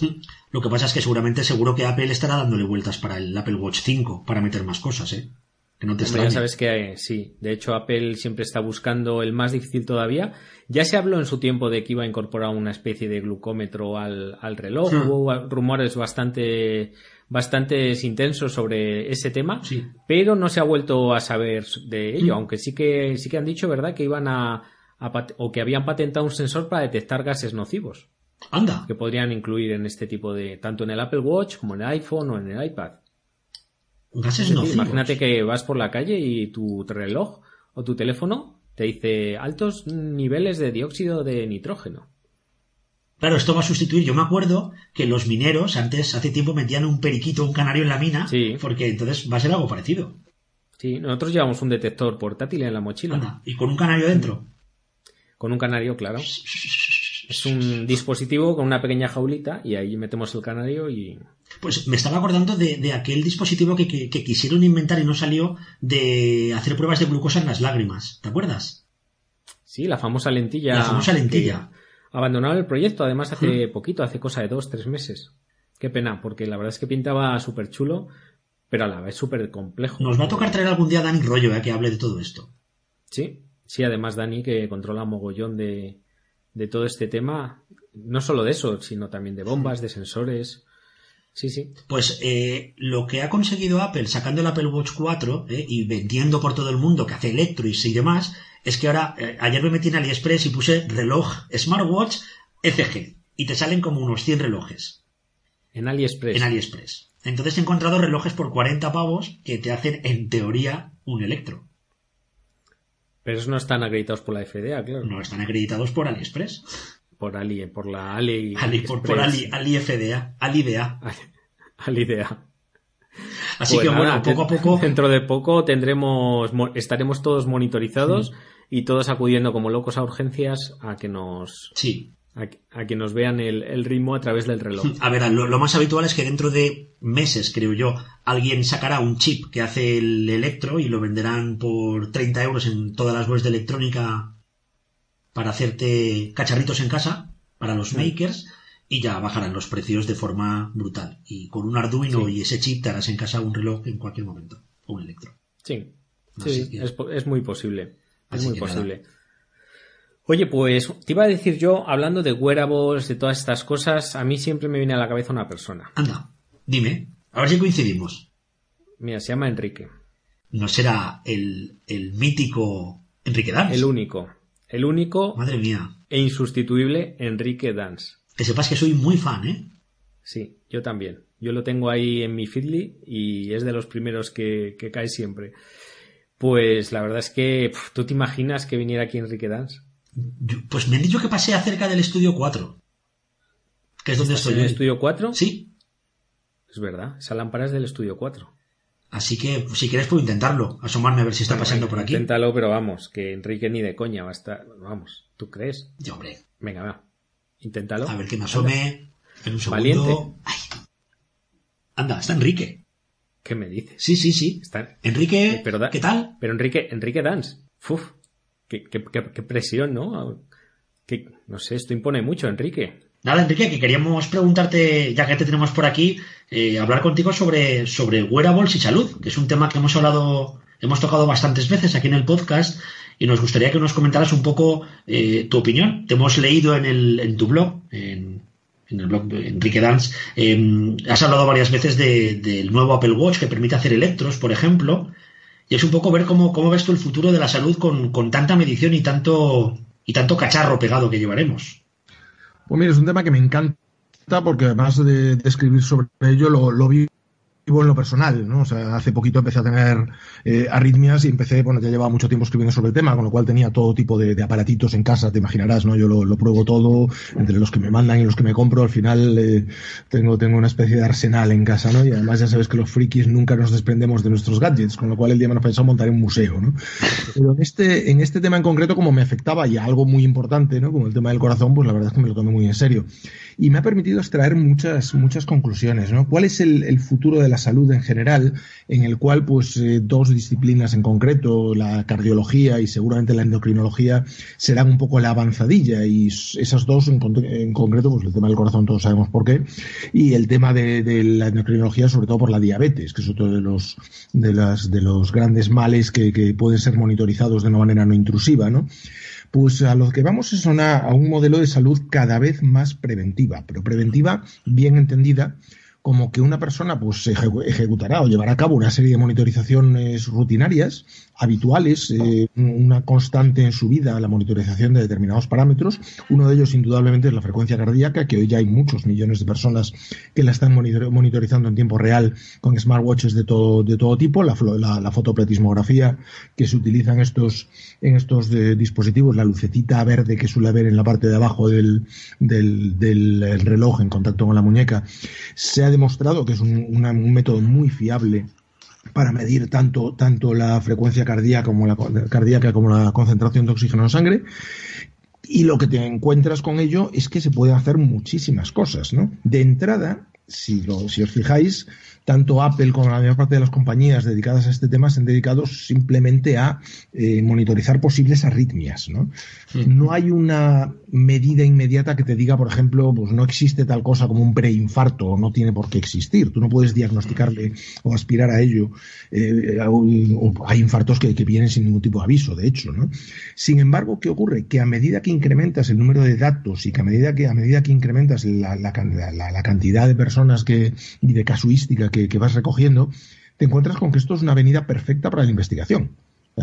S2: Lo que pasa es que seguramente seguro que Apple estará dándole vueltas para el Apple Watch 5 para meter más cosas, ¿eh?
S5: Que no te ya sabes que sí, de hecho Apple siempre está buscando el más difícil todavía. Ya se habló en su tiempo de que iba a incorporar una especie de glucómetro al, reloj. Hmm. Hubo rumores bastante
S3: bastante intensos sobre ese tema,
S2: Sí.
S3: pero no se ha vuelto a saber de ello,
S2: Mm.
S3: aunque sí que sí que han dicho, ¿verdad?, que iban a, o que habían patentado un sensor para detectar gases nocivos
S2: Anda.
S3: que podrían incluir en este tipo de tanto en el Apple Watch como en el iPhone o en el iPad.
S2: Gases
S3: Es decir, imagínate que vas por la calle y tu reloj o tu teléfono te dice altos niveles de dióxido de nitrógeno.
S2: Claro, esto va a sustituir. Yo me acuerdo que los mineros antes, hace tiempo, metían un periquito, un canario en la mina,
S3: Sí.
S2: porque entonces va a ser algo parecido.
S3: Sí, nosotros llevamos un detector portátil en la mochila
S2: Anda, y con un canario dentro.
S3: con un canario, claro. Es un dispositivo con una pequeña jaulita y ahí metemos el canario y
S2: Pues me estaba acordando de, de aquel dispositivo que, que- que quisieron inventar y no salió de hacer pruebas de glucosa en las lágrimas. ¿Te acuerdas?
S3: sí, la famosa lentilla.
S2: La famosa lentilla.
S3: Abandonaron el proyecto, además hace poquito, hace cosa de dos, tres meses. Qué pena, porque la verdad es que pintaba súper chulo, pero a la vez súper complejo.
S2: Nos va a tocar traer algún día a Dani Rollo eh, que hable de todo esto.
S3: Sí, sí, además Dani, que controla mogollón de, de todo este tema, no solo de eso, sino también de bombas, de sensores. Sí, sí.
S2: Pues eh, lo que ha conseguido Apple sacando el Apple Watch 4 eh, y vendiendo por todo el mundo que hace Electrois y demás, es que ahora, eh, ayer me metí en AliExpress y puse reloj Smartwatch ECG y te salen como unos 100 relojes
S3: En AliExpress.
S2: en AliExpress. Entonces he encontrado relojes por 40 pavos que te hacen en teoría un electro.
S3: Pero esos no están acreditados por la FDA, claro.
S2: No están acreditados por AliExpress.
S3: Por Ali, por la Ali.
S2: Ali, por, por Ali, AliFDA, AliDA.
S3: AliDA.
S2: Así
S3: Pues
S2: que
S3: nada,
S2: bueno, poco a poco
S3: Dentro de poco tendremos, mo- estaremos todos monitorizados y todos acudiendo como locos a urgencias a que nos,
S2: Sí.
S3: A, que- a que nos vean el, el ritmo a través del reloj.
S2: A ver, lo, lo más habitual es que dentro de meses, creo yo, alguien sacará un chip que hace el electro y lo venderán por 30 euros en todas las webs de electrónica para hacerte cacharritos en casa, para los makers, y ya bajarán los precios de forma brutal. Y con un Arduino
S3: Sí.
S2: y ese chip te harás en casa un reloj en cualquier momento, o un electro.
S3: Sí,
S2: Así
S3: sí,
S2: que-
S3: es, muy posible. Es muy
S2: nada.
S3: Oye, pues te iba a decir yo, hablando de wearables, de todas estas cosas, a mí siempre me viene a la cabeza una persona.
S2: Anda, dime, a ver si coincidimos.
S3: Mira, se llama Enrique.
S2: ¿No será el, el mítico Enrique Dance?
S3: El único. El único
S2: Madre mía.
S3: e insustituible Enrique Dance.
S2: Que sepas que soy muy fan, ¿eh?
S3: Sí, yo también. Yo lo tengo ahí en mi Feedly y es de los primeros que, que cae siempre. Pues la verdad es que tú te imaginas que viniera aquí Enrique Dance.
S2: Yo- pues me han dicho que pasé cerca del estudio 4. Que es donde
S3: ¿Estás
S2: estoy
S3: el estudio 4?
S2: Sí.
S3: Es verdad, esa lámpara es del estudio 4.
S2: Así que pues, si quieres puedo intentarlo. Asomarme a ver si está pasando por aquí.
S3: Inténtalo, pero vamos, que Enrique ni de coña va a estar. Vamos, ¿tú crees?
S2: Ya, hombre.
S3: Venga, va. Inténtalo.
S2: A ver que me asome en un segundo.
S3: Valiente.
S2: Ay. Anda, está Enrique.
S3: ¿Qué me dices?
S2: Sí, sí, sí.
S3: Está...
S2: Enrique,
S3: Eh, pero da-
S2: ¿qué tal?
S3: Pero Enrique, Enrique Dance. Uf, qué, presión, ¿no? Que, no sé, esto impone mucho, Enrique.
S2: Nada, Enrique, que queríamos preguntarte, ya que te tenemos por aquí, eh, hablar contigo sobre, sobre wearables y salud, que es un tema que hemos hablado, hemos tocado bastantes veces aquí en el podcast, y nos gustaría que nos comentaras un poco eh, tu opinión. Te hemos leído en, el, en tu blog, en, en el blog de Enrique Dance, eh, has hablado varias veces de- del nuevo Apple Watch que permite hacer electros, por ejemplo, y es un poco ver cómo, cómo ves tú el futuro de la salud con, con tanta medición y tanto, y tanto cacharro pegado que llevaremos.
S6: Pues mira, es un tema que me encanta porque además de, escribir sobre ello lo, lo vivo en lo personal, ¿no? O sea, hace poquito empecé a tener eh, arritmias y empecé, bueno, ya llevaba mucho tiempo escribiendo sobre el tema, con lo cual tenía todo tipo de, de aparatitos en casa, te imaginarás, ¿no? Yo lo, lo pruebo todo, entre los que me mandan y los que me compro, al final eh, tengo, tengo una especie de arsenal en casa, ¿no? Y además ya sabes que los frikis nunca nos desprendemos de nuestros gadgets, con lo cual el día me he pensado montar un museo, ¿no? Pero en este, en este tema en concreto, como me afectaba y algo muy importante, ¿no? Como el tema del corazón, pues la verdad es que me lo tomé muy en serio. Y me ha permitido extraer muchas, muchas conclusiones, ¿no? ¿Cuál es el, el futuro de salud en general, en el cual, pues, eh, dos disciplinas en concreto, la cardiología y seguramente la endocrinología, serán un poco la avanzadilla? Y esas dos en, con- en concreto, pues el tema del corazón todos sabemos por qué, y el tema de, la endocrinología, sobre todo por la diabetes, que es otro de los, de las, de los grandes males que, pueden ser monitorizados de una manera no intrusiva, ¿no? Pues a lo que vamos es una- a un modelo de salud cada vez más preventiva, pero preventiva bien entendida como que una persona pues ejecutará o llevará a cabo una serie de monitorizaciones rutinarias, habituales, eh, una constante en su vida, la monitorización de determinados parámetros. Uno de ellos, indudablemente, es la frecuencia cardíaca, que hoy ya hay muchos millones de personas que la están monitorizando en tiempo real con smartwatches de todo, de todo tipo, la, la, fotoplatismografía que se utiliza en estos, en estos eh, dispositivos, la lucecita verde que suele haber en la parte de abajo del, del, reloj en contacto con la muñeca, se ha demostrado que es un método muy fiable para medir tanto, tanto la frecuencia cardíaca como la, cardíaca como la concentración de oxígeno en sangre. Y lo que te encuentras con ello es que se pueden hacer muchísimas cosas, ¿no? De entrada, si, si os fijáis, tanto Apple como la mayor parte de las compañías dedicadas a este tema se han dedicado simplemente a eh, monitorizar posibles arritmias. ¿no? no hay una medida inmediata que te diga, por ejemplo, pues no existe tal cosa como un preinfarto o no tiene por qué existir. Tú no puedes diagnosticarle o aspirar a ello. Eh, hay infartos que, vienen sin ningún tipo de aviso, de hecho. ¿no? Sin embargo, ¿qué ocurre? Que a medida que incrementas el número de datos y que a medida que, a medida que incrementas la, la cantidad de personas que, y de casuística que, vas recogiendo, te encuentras con que esto es una avenida perfecta para la investigación.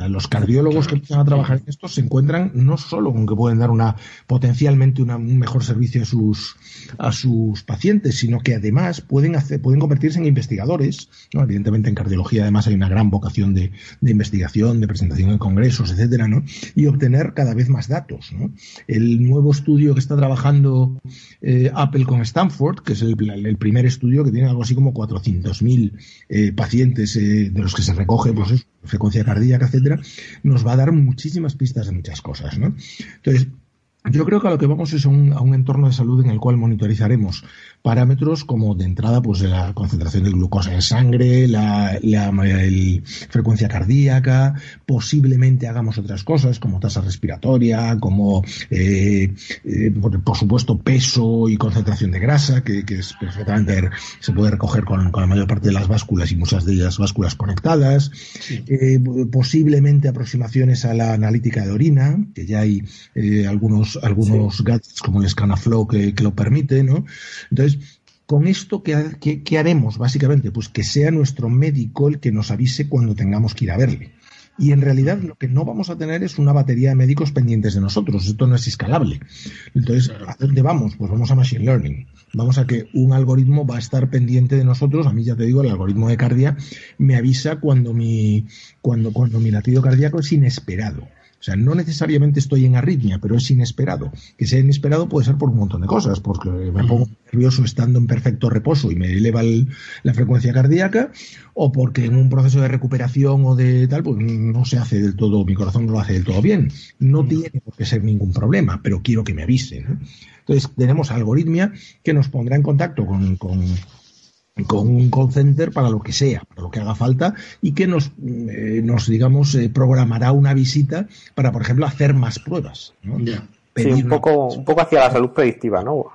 S6: Los cardiólogos que empiezan a trabajar en esto se encuentran no solo con que pueden dar una potencialmente un mejor servicio a sus, a sus pacientes, sino que además pueden, hacer, pueden convertirse en investigadores. ¿no? Evidentemente en cardiología además hay una gran vocación de, investigación, de presentación en congresos, etcétera, ¿no? y obtener cada vez más datos. El nuevo estudio que está trabajando eh, Apple con Stanford, que es el, primer estudio que tiene algo así como 400.000 eh, pacientes eh, de los que se recoge pues, frecuencia cardíaca, etcétera, nos va a dar muchísimas pistas de muchas cosas, ¿no? Entonces, yo creo que a lo que vamos es a un, a un, entorno de salud en el cual monitorizaremos parámetros como de entrada pues la concentración de glucosa en sangre, la, frecuencia cardíaca, posiblemente hagamos otras cosas como tasa respiratoria, como eh, eh, por, supuesto peso y concentración de grasa, que, es perfectamente se puede recoger con, la mayor parte de las básculas y muchas de ellas básculas conectadas, eh, posiblemente aproximaciones a la analítica de orina, que ya hay algunos algunos gadgets como el Scanaflow que, que lo permite, ¿no? Entonces con esto, ¿qué, haremos? Básicamente, pues que sea nuestro médico el que nos avise cuando tengamos que ir a verle. Y en realidad lo que no vamos a tener es una batería de médicos pendientes de nosotros. Esto no es escalable. Entonces, ¿a dónde vamos? Pues vamos a Machine Learning. Vamos a que un algoritmo va a estar pendiente de nosotros. A mí ya te digo, el algoritmo de cardia me avisa cuando mi, cuando, cuando mi latido cardíaco es inesperado. O sea, no necesariamente estoy en arritmia, pero es inesperado. Que sea inesperado puede ser por un montón de cosas, porque me pongo nervioso estando en perfecto reposo y me eleva la frecuencia cardíaca, o porque en un proceso de recuperación o de tal, pues no se hace del todo, mi corazón no lo hace del todo bien. No tiene por qué ser ningún problema, pero quiero que me avisen. Entonces, tenemos algoritmia que nos pondrá en contacto con con un call center para lo que sea, para lo que haga falta y que nos, eh, nos digamos, eh, programará una visita para, por ejemplo, hacer más pruebas.
S7: Sí, un poco, un poco hacia la salud predictiva, ¿no?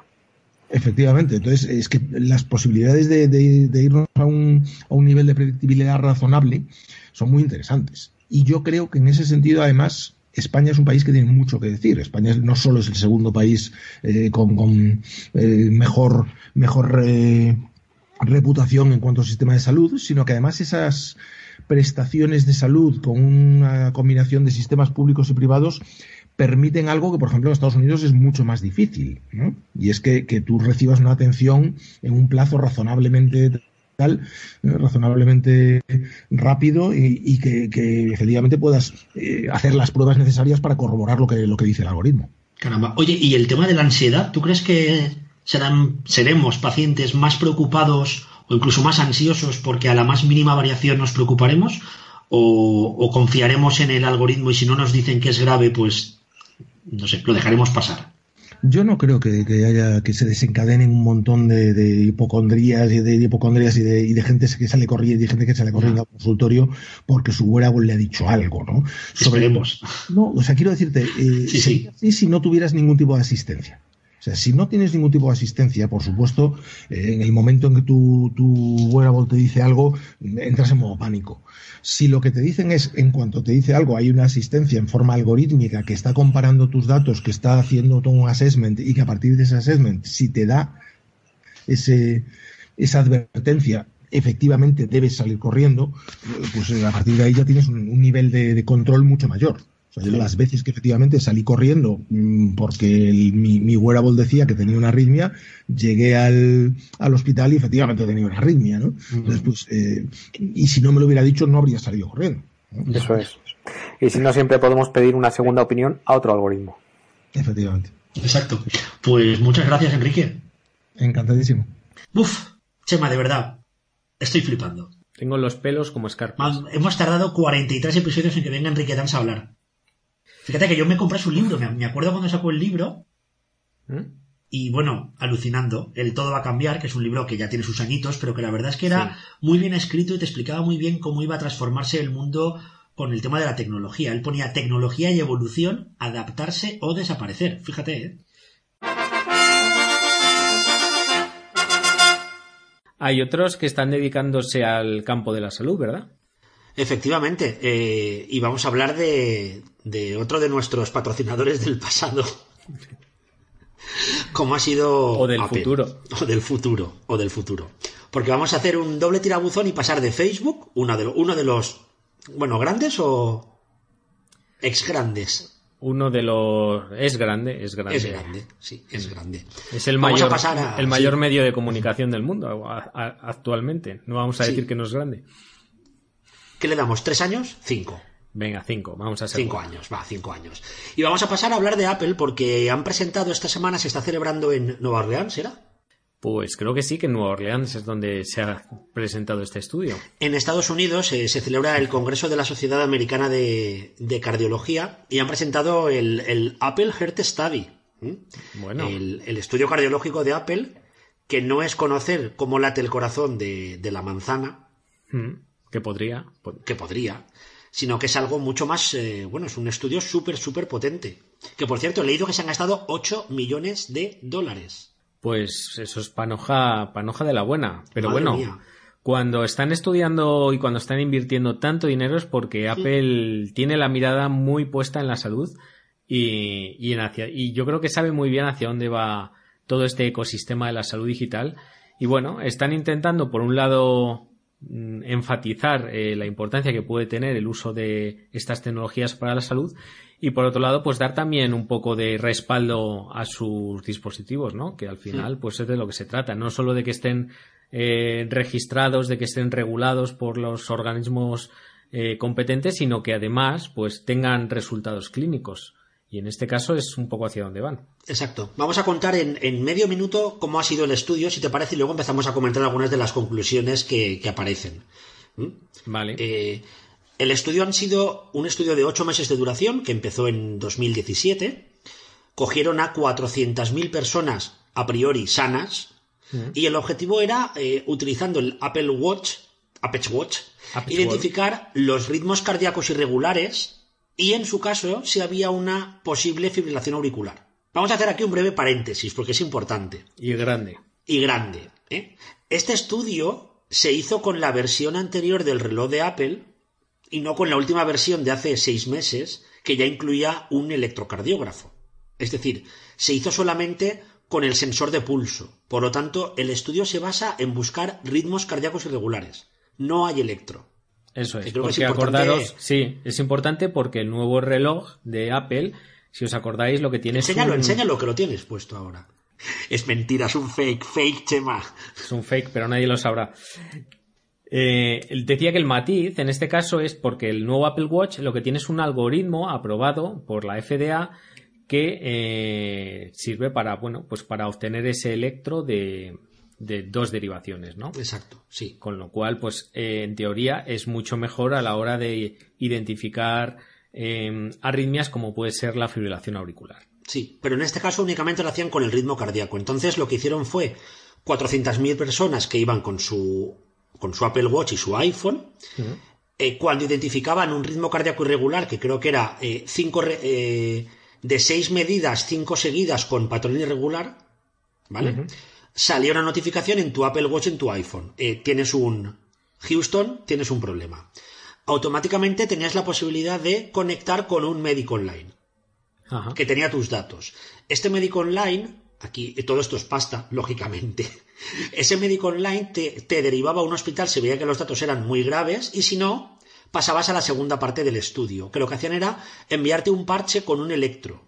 S6: Efectivamente, entonces es que las posibilidades de, de, irnos a un, a un nivel de predictibilidad razonable son muy interesantes. Y yo creo que en ese sentido, además, España es un país que tiene mucho que decir. España no solo es el segundo país eh, con, con mejor, mejor reputación en cuanto al sistema de salud, sino que además esas prestaciones de salud con una combinación de sistemas públicos y privados permiten algo que, por ejemplo, en Estados Unidos es mucho más difícil, ¿no? Y es que, tú recibas una atención en un plazo razonablemente tal, razonablemente rápido y, que, efectivamente puedas eh, hacer las pruebas necesarias para corroborar lo que, lo que dice el algoritmo.
S2: Caramba. Oye, ¿y el tema de la ansiedad? ¿Tú crees que serán, seremos pacientes más preocupados o incluso más ansiosos porque a la más mínima variación nos preocuparemos o, confiaremos en el algoritmo y si no nos dicen que es grave, pues no sé, lo dejaremos pasar.
S6: Yo no creo que, haya que se desencadenen un montón de, hipocondrías y de, hipocondrías y de, y de gente que sale corriendo y gente que sale corriendo al consultorio porque su wearable le ha dicho algo, ¿no?
S2: Esperemos.
S6: No, o sea, quiero decirte, eh, sí, sí. si no tuvieras ningún tipo de asistencia. O sea, si no tienes ningún tipo de asistencia, por supuesto, eh, en el momento en que tu, tu wearable te dice algo, entras en modo pánico. Si lo que te dicen es, en cuanto te dice algo, hay una asistencia en forma algorítmica que está comparando tus datos, que está haciendo todo un assessment y que a partir de ese assessment, si te da ese, esa advertencia efectivamente debes salir corriendo, pues eh, a partir de ahí ya tienes un, nivel de, control mucho mayor. Sea, las veces que efectivamente salí corriendo mm, porque mi, mi, wearable decía que tenía una arritmia, llegué al, hospital y efectivamente tenía una arritmia, ¿no? Entonces, pues, eh, y si no me lo hubiera dicho, no habría salido corriendo.
S7: Eso es. Y si no, siempre podemos pedir una segunda opinión a otro algoritmo.
S6: Efectivamente.
S2: Exacto. Pues muchas gracias, Enrique.
S6: Encantadísimo.
S2: Uf, Chema, de verdad. Estoy flipando.
S3: Tengo los pelos como escarpas.
S2: Hemos tardado 43 episodios en que venga Enrique Danz a hablar. Fíjate que yo me compré su libro. Me acuerdo cuando sacó el libro. ¿Mm? Y bueno, alucinando. El todo va a cambiar, que es un libro que ya tiene sus añitos, pero que la verdad es que era muy bien escrito y te explicaba muy bien cómo iba a transformarse el mundo con el tema de la tecnología. Él ponía tecnología y evolución, adaptarse o desaparecer. Fíjate, ¿eh?
S3: Hay otros que están dedicándose al campo de la salud, ¿verdad?
S2: Efectivamente, eh, y vamos a hablar de, de, otro de nuestros patrocinadores del pasado. Como ha sido.
S3: O del futuro.
S2: O del futuro, o del futuro. Porque vamos a hacer un doble tirabuzón y pasar de Facebook, uno de, uno de los bueno, ¿grandes o ex grandes?
S3: Uno de los es grande, es grande.
S2: Es grande, sí, es grande.
S3: Es el mayor, el mayor medio de comunicación del mundo actualmente. No vamos a decir que no es grande.
S2: ¿Qué le damos? ¿Tres años? Cinco.
S3: Venga, cinco, vamos a
S2: hacer. Cinco años, va, cinco años. Y vamos a pasar a hablar de Apple porque han presentado esta semana, se está celebrando en Nueva Orleans, ¿será?
S3: Pues creo que sí, que en Nueva Orleans es donde se ha presentado este estudio.
S2: En Estados Unidos eh, se celebra el Congreso de la Sociedad Americana de, Cardiología y han presentado el, Apple Heart Study.
S3: Bueno.
S2: El, estudio cardiológico de Apple, que no es conocer cómo late el corazón de, la manzana.
S3: Que podría.
S2: Que podría. Sino que es algo mucho más. Eh, bueno, es un estudio súper, súper potente. Que por cierto, he leído que se han gastado 8 millones de dólares.
S3: Pues eso es panoja, panoja de la buena. Pero bueno, cuando están estudiando y cuando están invirtiendo tanto dinero es porque Apple tiene la mirada muy puesta en la salud y, y, en hacia, y yo creo que sabe muy bien hacia dónde va todo este ecosistema de la salud digital. Y bueno, están intentando, por un lado, enfatizar eh, la importancia que puede tener el uso de estas tecnologías para la salud y por otro lado, pues dar también un poco de respaldo a sus dispositivos, ¿no? Que al final, pues es de lo que se trata, no solo de que estén eh, registrados, de que estén regulados por los organismos eh, competentes, sino que además, pues tengan resultados clínicos. Y en este caso es un poco hacia dónde van.
S2: Exacto. Vamos a contar en, medio minuto cómo ha sido el estudio, si te parece, y luego empezamos a comentar algunas de las conclusiones que, aparecen. ¿Mm?
S3: Vale.
S2: Eh, el estudio han sido un estudio de ocho meses de duración que empezó en 2017. Cogieron a 400.000 personas a priori sanas mm. y el objetivo era, eh, utilizando el Apple Watch, Apple Watch, identificar los ritmos cardíacos irregulares y, en su caso, si había una posible fibrilación auricular. Vamos a hacer aquí un breve paréntesis porque es importante.
S3: Y grande.
S2: Y grande. ¿eh? Este estudio se hizo con la versión anterior del reloj de Apple y no con la última versión de hace seis meses que ya incluía un electrocardiógrafo. Es decir, se hizo solamente con el sensor de pulso. Por lo tanto, el estudio se basa en buscar ritmos cardíacos irregulares. No hay electro.
S3: Eso es. Porque acordaros, sí, es importante porque el nuevo reloj de Apple, si os acordáis, lo que tiene
S2: enséñalo, es enséñalo que lo tienes puesto ahora. Es mentira, es un fake, fake, Chema.
S3: Es un fake, pero nadie lo sabrá. Eh, decía que el matiz en este caso es porque el nuevo Apple Watch lo que tiene es un algoritmo aprobado por la FDA que eh, sirve para, bueno, pues para obtener ese electro de, dos derivaciones, ¿no?
S2: Exacto, sí.
S3: Con lo cual, pues eh, en teoría es mucho mejor a la hora de identificar arritmias como puede ser la fibrilación auricular.
S2: Sí, pero en este caso únicamente lo hacían con el ritmo cardíaco. Entonces lo que hicieron fue 400.000 personas que iban con su con su Apple Watch y su iPhone, eh, cuando identificaban un ritmo cardíaco irregular, que creo que era eh, cinco, eh, de seis medidas, cinco seguidas con patrón irregular, ¿vale? Salía una notificación en tu Apple Watch, en tu iPhone. tienes un Houston, tienes un problema. Automáticamente tenías la posibilidad de conectar con un médico online que tenía tus datos. Este médico online aquí todo esto es pasta, lógicamente. Ese médico online te, te derivaba a un hospital si veía que los datos eran muy graves y si no, pasabas a la segunda parte del estudio, que lo que hacían era enviarte un parche con un electro.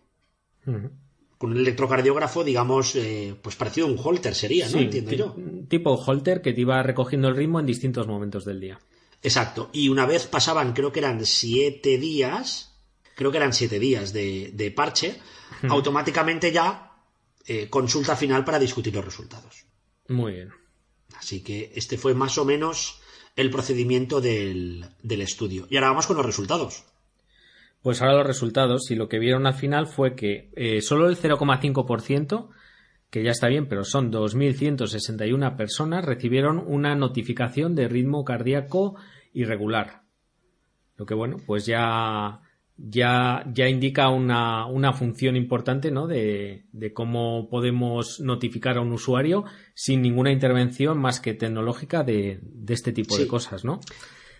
S2: Con un electrocardiógrafo, digamos, eh, pues parecido a un holter sería, ¿no?
S3: Sí,
S2: Entiendo
S3: ti-
S2: yo.
S3: Tipo Holter que te iba recogiendo el ritmo en distintos momentos del día.
S2: Exacto. Y una vez pasaban, creo que eran siete días, creo que eran siete días de, de parche, automáticamente ya eh, consulta final para discutir los resultados.
S3: Muy bien.
S2: Así que este fue más o menos el procedimiento del, del estudio. Y ahora vamos con los resultados.
S3: Pues ahora los resultados, y lo que vieron al final fue que eh, solo el 0,5%, que ya está bien, pero son 2.161 personas, recibieron una notificación de ritmo cardíaco irregular. Lo que bueno, pues ya, ya, ya indica una, una función importante, ¿no? De, de cómo podemos notificar a un usuario sin ninguna intervención más que tecnológica de, de este tipo de cosas, ¿no?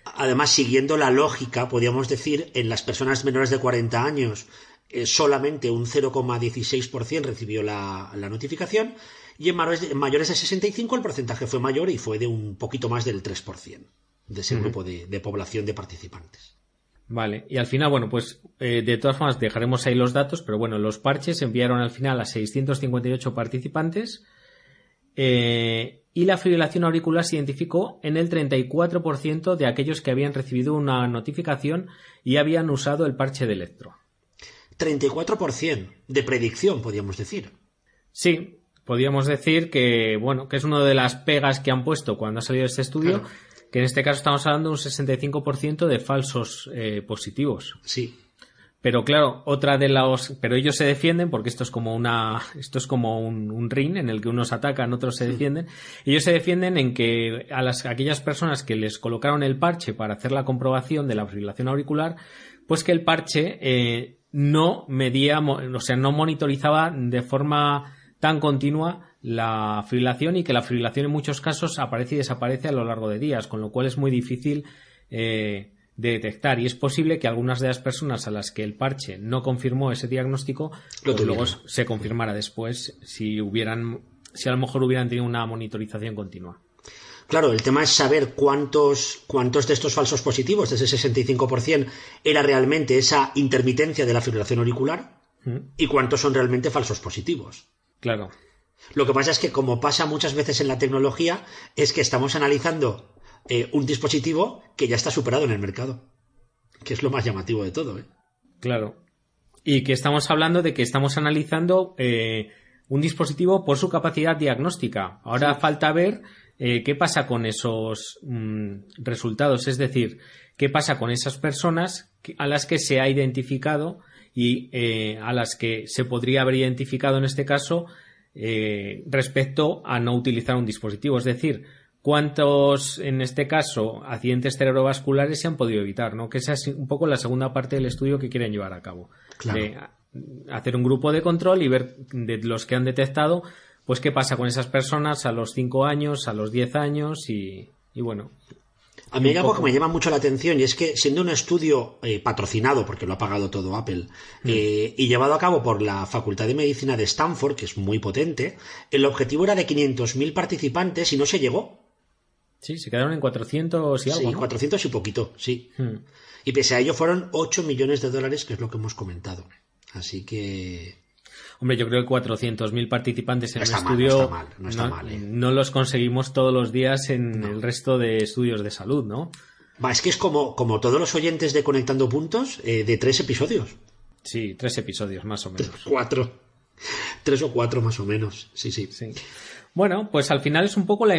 S2: Además, siguiendo la lógica, podríamos decir, en las personas menores de 40 años eh, solamente un 0,16% recibió la, la notificación y en mayores, de, en mayores de 65 el porcentaje fue mayor y fue de un poquito más del 3% de ese grupo de, de población de participantes.
S3: Vale, y al final, bueno, pues eh, de todas formas dejaremos ahí los datos, pero bueno, los parches se enviaron al final a 658 participantes eh, y la fibrilación auricular se identificó en el 34% de aquellos que habían recibido una notificación y habían usado el parche de electro.
S2: 34% de predicción, podríamos decir.
S3: Sí, podríamos decir que, bueno, que es una de las pegas que han puesto cuando ha salido este estudio,
S2: Claro.
S3: que en este caso estamos hablando de un 65% de falsos eh, positivos.
S2: Sí.
S3: Pero claro, otra de los, pero ellos se defienden porque esto es como una, esto es como un, un ring en el que unos atacan, otros se defienden. Ellos se defienden en que a las, aquellas personas que les colocaron el parche para hacer la comprobación de la fibrilación auricular, pues que el parche eh, no medía, o sea, no monitorizaba de forma tan continua la fibrilación y que la fibrilación en muchos casos aparece y desaparece a lo largo de días, con lo cual es muy difícil eh, de detectar y es posible que algunas de las personas a las que el parche no confirmó ese diagnóstico
S2: Lo
S3: pues luego se confirmara después si hubieran si a lo mejor hubieran tenido una monitorización continua.
S2: Claro, el tema es saber cuántos, cuántos de estos falsos positivos, de ese 65%, era realmente esa intermitencia de la fibrilación auricular
S3: ¿Mm?
S2: y cuántos son realmente falsos positivos.
S3: Claro.
S2: Lo que pasa es que, como pasa muchas veces en la tecnología, es que estamos analizando eh, un dispositivo que ya está superado en el mercado. Que es lo más llamativo de todo, ¿eh?
S3: Claro. Y que estamos hablando de que estamos analizando eh, un dispositivo por su capacidad diagnóstica. Ahora falta ver eh, qué pasa con esos mm, resultados, es decir, qué pasa con esas personas a las que se ha identificado y eh, a las que se podría haber identificado en este caso eh, respecto a no utilizar un dispositivo. Es decir, cuántos, en este caso, accidentes cerebrovasculares se han podido evitar, ¿no? Que esa es un poco la segunda parte del estudio que quieren llevar a cabo.
S2: Claro.
S3: De a- hacer un grupo de control y ver de los que han detectado, pues qué pasa con esas personas a los 5 años, a los 10 años y, y bueno.
S2: A mí hay algo que me llama mucho la atención y es que siendo un estudio eh, patrocinado, porque lo ha pagado todo Apple, eh, y llevado a cabo por la Facultad de Medicina de Stanford, que es muy potente, el objetivo era de 500.000 participantes y no se llegó.
S3: Sí, se quedaron en 400 y algo,
S2: sí,
S3: ¿no?
S2: 400 y poquito, sí.
S3: Hmm.
S2: Y pese a ello fueron 8 millones de dólares, que es lo que hemos comentado. Así que
S3: Hombre, yo creo que 400.000 participantes en
S2: No
S3: un
S2: mal,
S3: estudio
S2: no está mal, no está mal, ¿eh?
S3: no los conseguimos todos los días en el resto de estudios de salud, ¿no?
S2: Va, es que es como, como todos los oyentes de Conectando Puntos eh, de tres episodios.
S3: Sí, tres episodios más o menos.
S2: Cuatro. Tres o cuatro más o menos. Sí, sí.
S3: Sí. Bueno, pues al final es un poco la,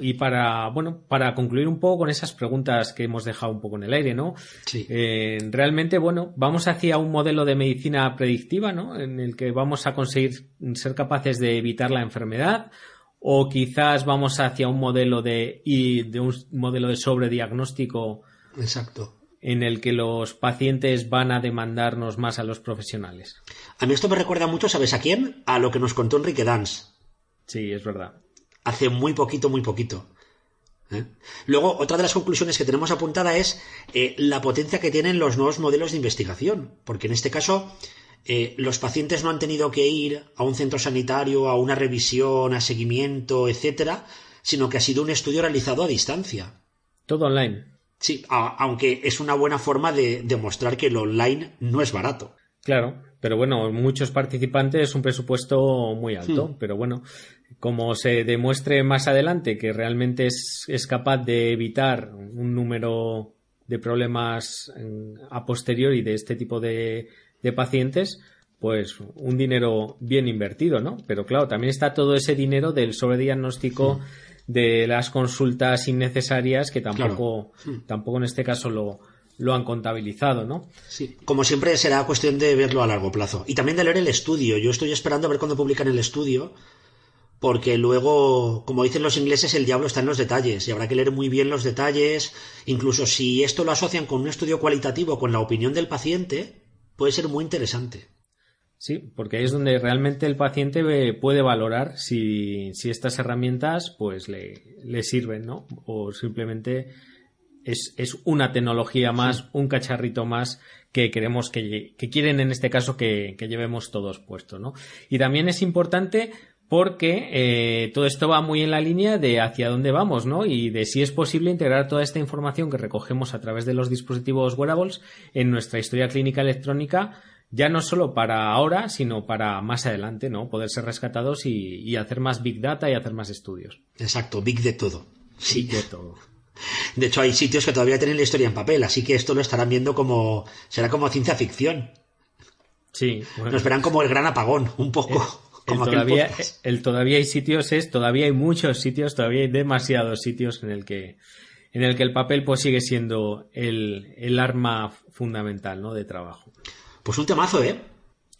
S3: y para bueno para concluir un poco con esas preguntas que hemos dejado un poco en el aire, ¿no?
S2: Sí.
S3: Eh, realmente, bueno, vamos hacia un modelo de medicina predictiva, ¿no? En el que vamos a conseguir ser capaces de evitar la enfermedad, o quizás vamos hacia un modelo de y de un modelo de sobrediagnóstico
S2: Exacto.
S3: en el que los pacientes van a demandarnos más a los profesionales.
S2: A mí esto me recuerda mucho, ¿sabes a quién? A lo que nos contó Enrique Dance.
S3: Sí, es verdad.
S2: Hace muy poquito, muy poquito. ¿Eh? Luego, otra de las conclusiones que tenemos apuntada es eh, la potencia que tienen los nuevos modelos de investigación. Porque en este caso, eh, los pacientes no han tenido que ir a un centro sanitario, a una revisión, a seguimiento, etcétera, sino que ha sido un estudio realizado a distancia.
S3: Todo online.
S2: Sí, aunque es una buena forma de demostrar que lo online no es barato.
S3: Claro, pero bueno, muchos participantes es un presupuesto muy alto, hmm. pero bueno, como se demuestre más adelante que realmente es, es capaz de evitar un número de problemas a posteriori de este tipo de, de pacientes, pues un dinero bien invertido, ¿no? Pero claro, también está todo ese dinero del sobrediagnóstico de las consultas innecesarias que tampoco, tampoco en este caso lo, lo han contabilizado, ¿no?
S2: Sí, como siempre será cuestión de verlo a largo plazo. Y también de leer el estudio. Yo estoy esperando a ver cuándo publican el estudio, porque luego, como dicen los ingleses, el diablo está en los detalles y habrá que leer muy bien los detalles. Incluso si esto lo asocian con un estudio cualitativo, con la opinión del paciente, puede ser muy interesante.
S3: Sí, porque ahí es donde realmente el paciente puede valorar si, si estas herramientas pues le, le, sirven, ¿no? O simplemente es, es una tecnología más, un cacharrito más que queremos que, que quieren en este caso que, que, llevemos todos puestos, ¿no? Y también es importante porque eh, todo esto va muy en la línea de hacia dónde vamos, ¿no? Y de si es posible integrar toda esta información que recogemos a través de los dispositivos wearables en nuestra historia clínica electrónica ya no solo para ahora, sino para más adelante, ¿no? Poder ser rescatados y, hacer más Big Data y hacer más estudios.
S2: Exacto, Big de todo.
S3: Sí. de todo.
S2: De hecho, hay sitios que todavía tienen la historia en papel, así que esto lo estarán viendo como. será como ciencia ficción.
S3: Sí.
S2: Nos esperan como el gran apagón, un poco.
S3: El, como todavía, el todavía hay sitios es, todavía hay muchos sitios, todavía hay demasiados sitios en el que en el que el papel pues sigue siendo el, el arma fundamental ¿no? de trabajo.
S2: Pues un temazo, ¿eh?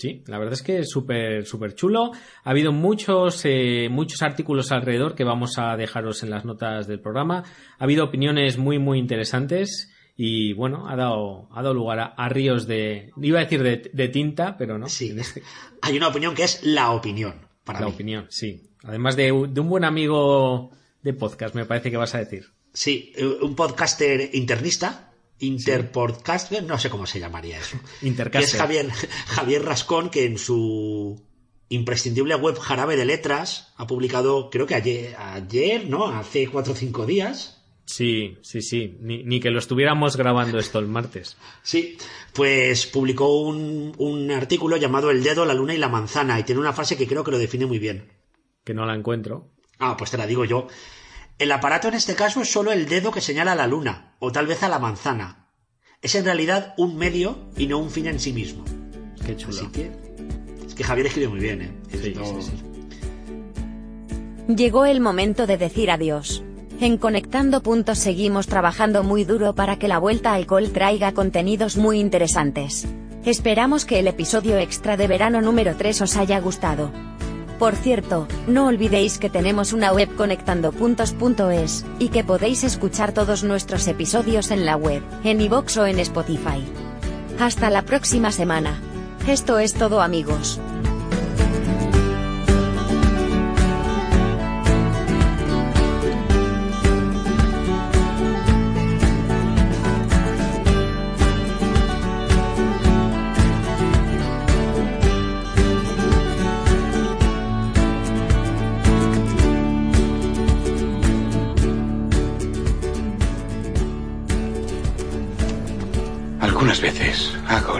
S3: Sí, la verdad es que es súper, súper chulo. Ha habido muchos, eh, muchos artículos alrededor que vamos a dejaros en las notas del programa. Ha habido opiniones muy, muy interesantes y bueno, ha dado, ha dado lugar a, ríos de, iba a decir de, tinta, pero no.
S2: Sí. Este Hay una opinión que es la opinión, para
S3: La opinión, sí. Además de, de un buen amigo de podcast, me parece que vas a decir.
S2: Sí, un podcaster internista Interpodcaster, no sé cómo se llamaría eso.
S3: Intercaster.
S2: es Javier, Javier Rascón, que en su imprescindible web Jarabe de Letras ha publicado, creo que ayer, ayer ¿no? Hace cuatro o cinco días.
S3: Sí, sí, sí. Ni, que lo estuviéramos grabando esto el martes.
S2: Sí, pues publicó un, un artículo llamado El dedo, la luna y la manzana y tiene una frase que creo que lo define muy bien.
S3: Que no la encuentro.
S2: Ah, pues te la digo yo. El aparato en este caso es solo el dedo que señala a la luna, o tal vez a la manzana. Es en realidad un medio y no un fin en sí mismo.
S3: Qué chulo.
S2: Así que, es que Javier escribe muy bien, ¿eh? Sí, sí, sí.
S1: Llegó el momento de decir adiós. En Conectando Puntos seguimos trabajando muy duro para que la vuelta al col traiga contenidos muy interesantes. Esperamos que el episodio extra de verano número 3 os haya gustado. Por cierto, no olvidéis que tenemos una web conectandopuntos.es, y que podéis escuchar todos nuestros episodios en la web, en iVoox o en Spotify. Hasta la próxima semana. Esto es todo amigos.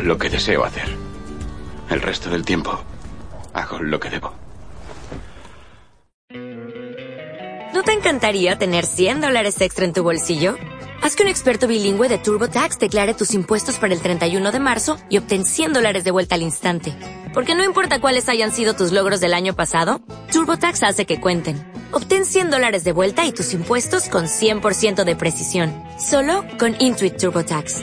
S8: Lo que deseo hacer. El resto del tiempo hago lo que debo.
S9: ¿No te encantaría tener 100 dólares extra en tu bolsillo? Haz que un experto bilingüe de TurboTax declare tus impuestos para el 31 de marzo y obtén 100 dólares de vuelta al instante. Porque no importa cuáles hayan sido tus logros del año pasado, TurboTax hace que cuenten. Obtén 100 dólares de vuelta y tus impuestos con 100% de precisión. Solo con Intuit TurboTax.